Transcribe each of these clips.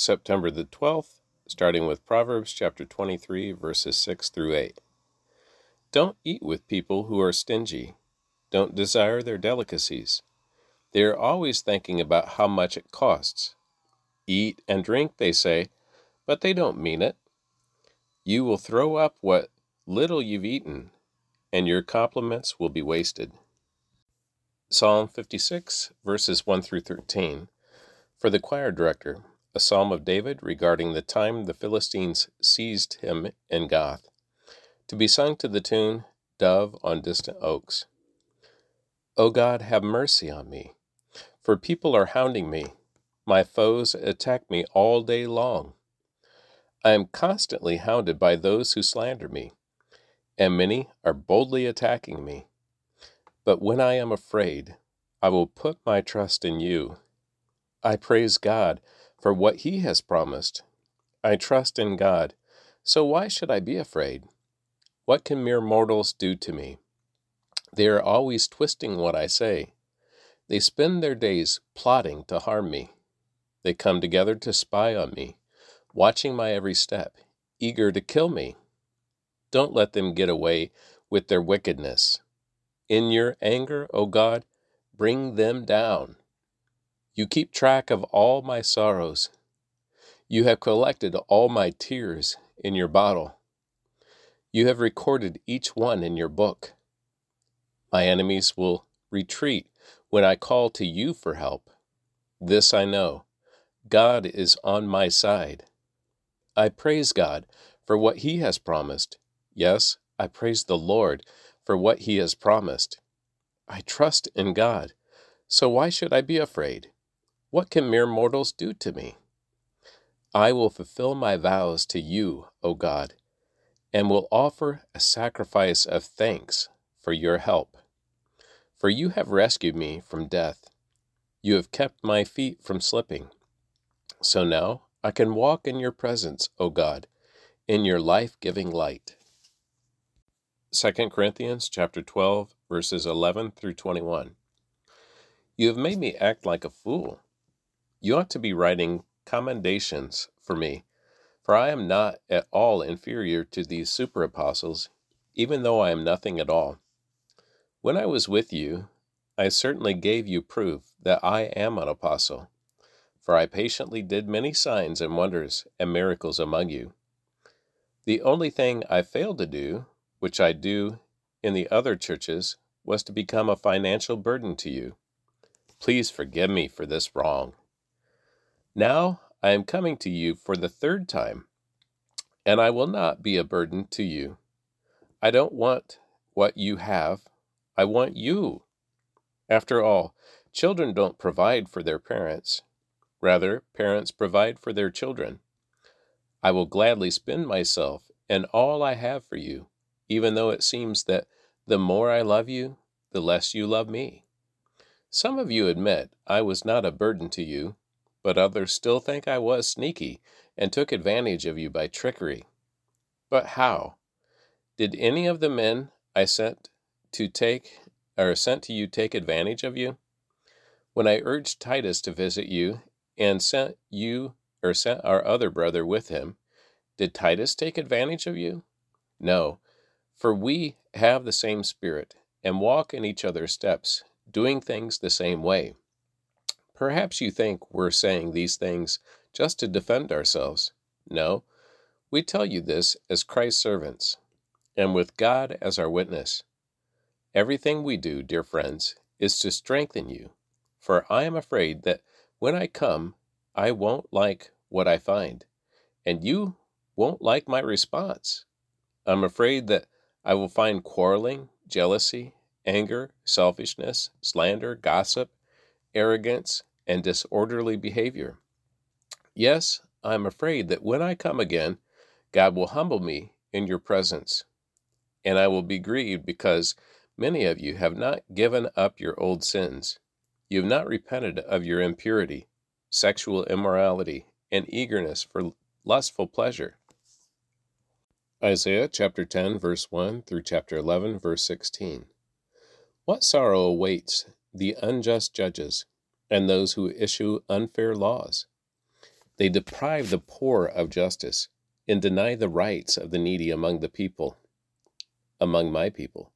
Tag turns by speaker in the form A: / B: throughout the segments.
A: September the 12th, starting with Proverbs chapter 23, verses 6 through 8. Don't eat with people who are stingy. Don't desire their delicacies. They are always thinking about how much it costs. Eat and drink, they say, but they don't mean it. You will throw up what little you've eaten, and your compliments will be wasted. Psalm 56, verses 1 through 13. For the choir director, a psalm of David regarding the time the Philistines seized him in Gath, to be sung to the tune Dove on Distant Oaks. O God, have mercy on me, for people are hounding me. My foes attack me all day long. I am constantly hounded by those who slander me, and many are boldly attacking me. But when I am afraid, I will put my trust in you. I praise God for what He has promised. I trust in God, so why should I be afraid? What can mere mortals do to me? They are always twisting what I say. They spend their days plotting to harm me. They come together to spy on me watching my every step, eager to kill me. Don't let them get away with their wickedness. In your anger, O God, bring them down. You keep track of all my sorrows. You have collected all my tears in your bottle. You have recorded each one in your book. My enemies will retreat when I call to you for help. This I know God is on my side. I praise God for what He has promised. Yes, I praise the Lord for what He has promised. I trust in God, so why should I be afraid? What can mere mortals do to me? I will fulfill my vows to you, O God, and will offer a sacrifice of thanks for your help. For you have rescued me from death. You have kept my feet from slipping. So now I can walk in your presence, O God, in your life-giving light. 2 Corinthians chapter 12 verses 11 through 21. You have made me act like a fool. You ought to be writing commendations for me, for I am not at all inferior to these super apostles, even though I am nothing at all. When I was with you, I certainly gave you proof that I am an apostle for I patiently did many signs and wonders and miracles among you. The only thing I failed to do, which I do in the other churches, was to become a financial burden to you. Please forgive me for this wrong. Now I am coming to you for the third time, and I will not be a burden to you. I don't want what you have, I want you. After all, children don't provide for their parents, Rather, parents provide for their children. I will gladly spend myself and all I have for you, even though it seems that the more I love you, the less you love me. Some of you admit I was not a burden to you, but others still think I was sneaky and took advantage of you by trickery. But how? Did any of the men I sent to take or sent to you take advantage of you? When I urged Titus to visit you and sent you or sent our other brother with him, did Titus take advantage of you? No, for we have the same spirit and walk in each other's steps, doing things the same way. Perhaps you think we're saying these things just to defend ourselves. No, we tell you this as Christ's servants, and with God as our witness. Everything we do, dear friends, is to strengthen you, for I am afraid that when I come, I won't like what I find, and you won't like my response. I'm afraid that I will find quarreling, jealousy, anger, selfishness, slander, gossip, arrogance, and disorderly behavior. Yes, I am afraid that when I come again, God will humble me in your presence, and I will be grieved because many of you have not given up your old sins you have not repented of your impurity, sexual immorality, and eagerness for lustful pleasure. Isaiah chapter 10, verse 1 through chapter 11, verse 16. What sorrow awaits the unjust judges and those who issue unfair laws? They deprive the poor of justice and deny the rights of the needy among the people, among my people.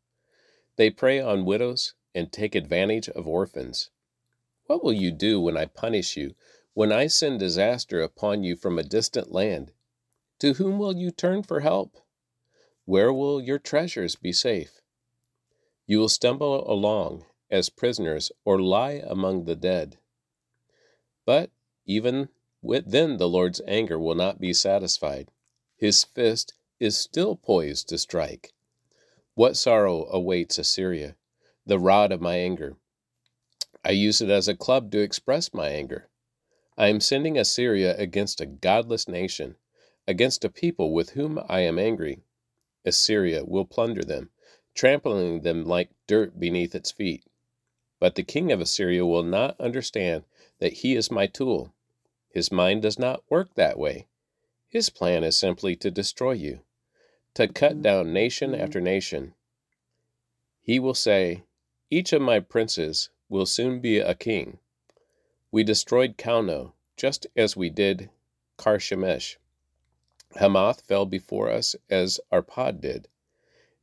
A: They prey on widows and take advantage of orphans. What will you do when I punish you, when I send disaster upon you from a distant land? To whom will you turn for help? Where will your treasures be safe? You will stumble along as prisoners or lie among the dead. But even then the Lord's anger will not be satisfied. His fist is still poised to strike. What sorrow awaits Assyria, the rod of my anger? I use it as a club to express my anger. I am sending Assyria against a godless nation, against a people with whom I am angry. Assyria will plunder them, trampling them like dirt beneath its feet. But the king of Assyria will not understand that he is my tool. His mind does not work that way. His plan is simply to destroy you, to cut mm-hmm. down nation mm-hmm. after nation. He will say, Each of my princes will soon be a king. We destroyed Calno, just as we did Carchemish. Hamath fell before us as Arpad did,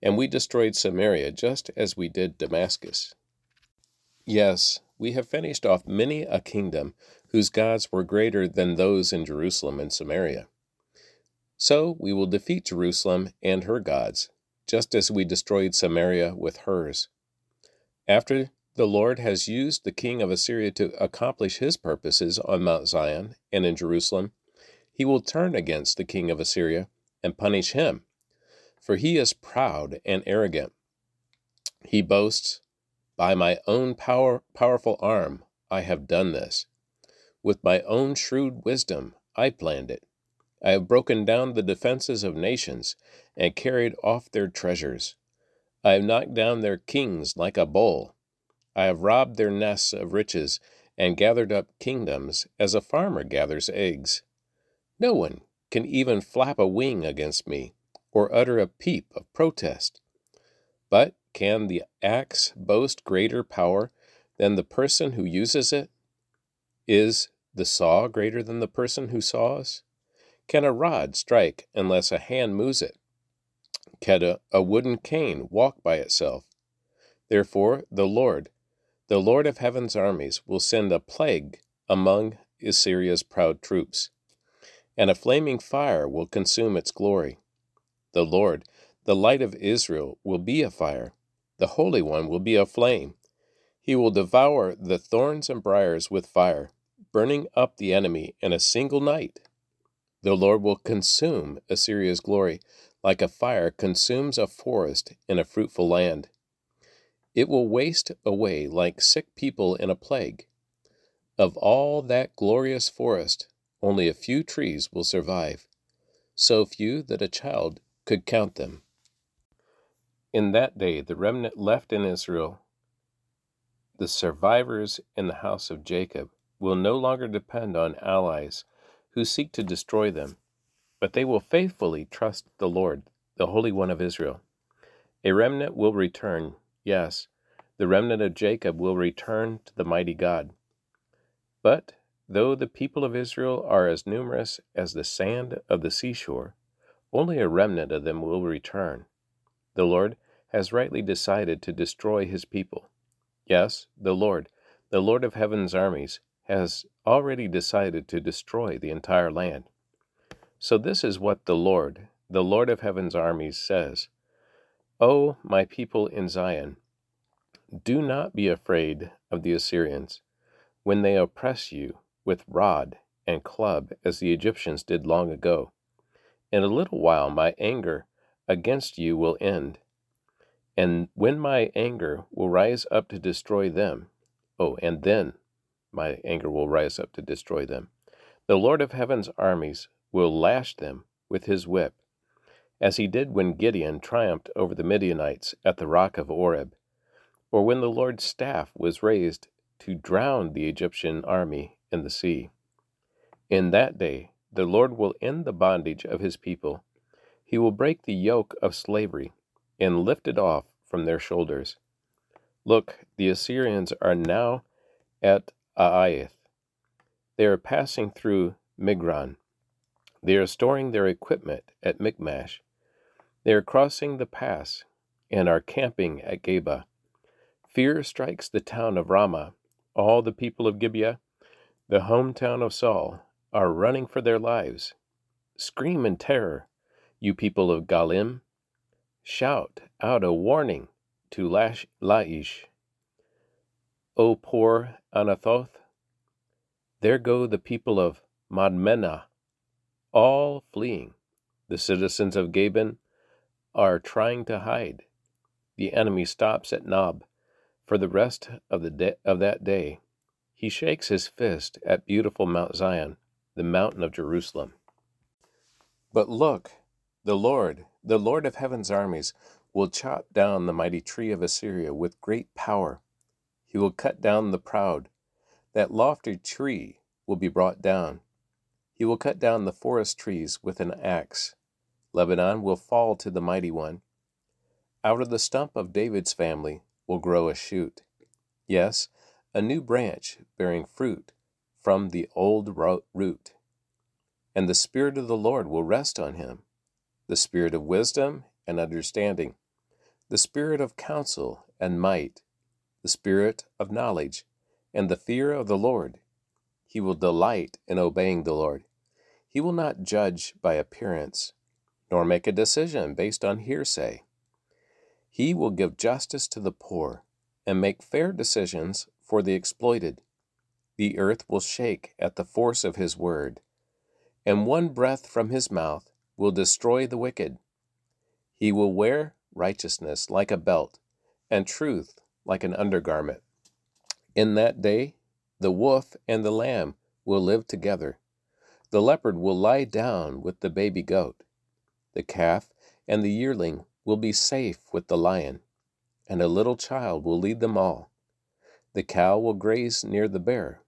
A: and we destroyed Samaria just as we did Damascus. Yes, we have finished off many a kingdom whose gods were greater than those in Jerusalem and Samaria. So we will defeat Jerusalem and her gods, just as we destroyed Samaria with hers. After the Lord has used the king of Assyria to accomplish his purposes on Mount Zion and in Jerusalem, he will turn against the king of Assyria and punish him, for he is proud and arrogant. He boasts, By my own power, powerful arm I have done this. With my own shrewd wisdom I planned it. I have broken down the defenses of nations and carried off their treasures. I have knocked down their kings like a bull. I have robbed their nests of riches and gathered up kingdoms as a farmer gathers eggs. No one can even flap a wing against me or utter a peep of protest. But can the axe boast greater power than the person who uses it? Is the saw greater than the person who saws? Can a rod strike unless a hand moves it? Can a, a wooden cane walk by itself? Therefore, the Lord, the Lord of heaven's armies, will send a plague among Assyria's proud troops, and a flaming fire will consume its glory. The Lord, the light of Israel, will be a fire, the Holy One will be a flame. He will devour the thorns and briers with fire, burning up the enemy in a single night. The Lord will consume Assyria's glory like a fire consumes a forest in a fruitful land. It will waste away like sick people in a plague. Of all that glorious forest, only a few trees will survive, so few that a child could count them. In that day, the remnant left in Israel, the survivors in the house of Jacob, will no longer depend on allies who seek to destroy them, but they will faithfully trust the Lord, the Holy One of Israel. A remnant will return, yes, the remnant of Jacob will return to the mighty God. But though the people of Israel are as numerous as the sand of the seashore, only a remnant of them will return. The Lord has rightly decided to destroy his people. Yes, the Lord, the Lord of heaven's armies, has already decided to destroy the entire land. So, this is what the Lord, the Lord of heaven's armies, says O my people in Zion, do not be afraid of the Assyrians when they oppress you with rod and club as the Egyptians did long ago. In a little while my anger against you will end, and when my anger will rise up to destroy them, oh, and then my anger will rise up to destroy them. The Lord of heaven's armies will lash them with his whip, as he did when Gideon triumphed over the Midianites at the rock of Oreb, or when the Lord's staff was raised to drown the Egyptian army in the sea. In that day, the Lord will end the bondage of his people. He will break the yoke of slavery and lift it off from their shoulders. Look, the Assyrians are now at Aiath. They are passing through Migron. They are storing their equipment at Micmash. They are crossing the pass and are camping at Geba. Fear strikes the town of Ramah. All the people of Gibeah, the hometown of Saul, are running for their lives. Scream in terror, you people of Gallim. Shout out a warning to Lash- Laish. O poor Anathoth, there go the people of Madmenah, all fleeing. The citizens of Gebim are trying to hide. The enemy stops at Nob for the rest of, the de- of that day. He shakes his fist at beautiful Mount Zion, the mountain of Jerusalem. But look, the Lord, the Lord of heaven's armies, will chop down the mighty tree of Assyria with great power. He will cut down the proud. That lofty tree will be brought down. He will cut down the forest trees with an axe. Lebanon will fall to the mighty one. Out of the stump of David's family will grow a shoot. Yes, a new branch bearing fruit from the old root. And the Spirit of the Lord will rest on him the Spirit of wisdom and understanding, the Spirit of counsel and might, the Spirit of knowledge, and the fear of the Lord. He will delight in obeying the Lord. He will not judge by appearance, nor make a decision based on hearsay. He will give justice to the poor and make fair decisions for the exploited. The earth will shake at the force of his word, and one breath from his mouth will destroy the wicked. He will wear righteousness like a belt, and truth like an undergarment. In that day, the wolf and the lamb will live together. The leopard will lie down with the baby goat. The calf and the yearling will be safe with the lion, and a little child will lead them all. The cow will graze near the bear.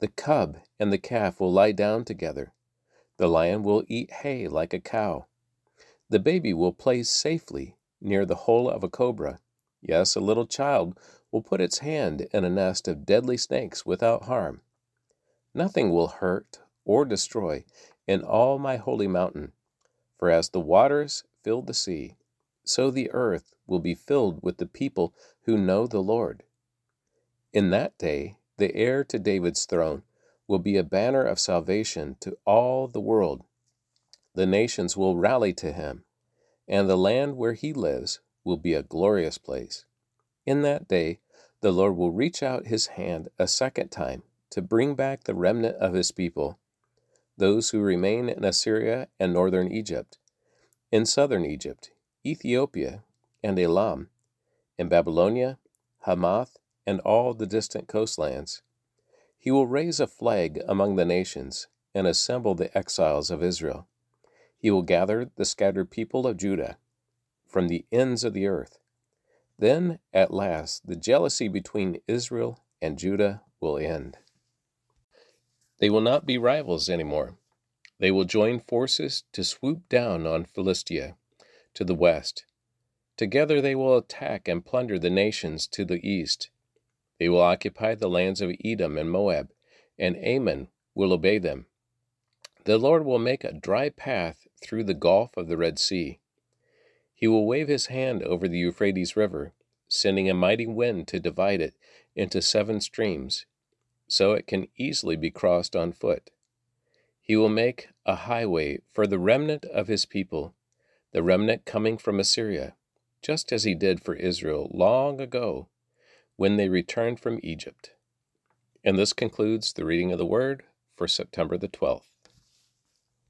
A: The cub and the calf will lie down together. The lion will eat hay like a cow. The baby will play safely near the hole of a cobra. Yes, a little child will put its hand in a nest of deadly snakes without harm. Nothing will hurt or destroy in all my holy mountain. For as the waters fill the sea, so the earth will be filled with the people who know the Lord. In that day, the heir to David's throne will be a banner of salvation to all the world. The nations will rally to him, and the land where he lives will be a glorious place. In that day, the Lord will reach out his hand a second time to bring back the remnant of his people, those who remain in Assyria and northern Egypt, in southern Egypt, Ethiopia, and Elam, in Babylonia, Hamath, and all the distant coastlands. He will raise a flag among the nations and assemble the exiles of Israel. He will gather the scattered people of Judah from the ends of the earth. Then, at last, the jealousy between Israel and Judah will end. They will not be rivals anymore. They will join forces to swoop down on Philistia to the west. Together they will attack and plunder the nations to the east. They will occupy the lands of Edom and Moab, and Ammon will obey them. The Lord will make a dry path through the gulf of the Red Sea. He will wave his hand over the Euphrates River, sending a mighty wind to divide it into seven streams, so it can easily be crossed on foot. He will make a highway for the remnant of his people the remnant coming from Assyria, just as he did for Israel long ago when they returned from Egypt. And this concludes the reading of the Word for September the 12th.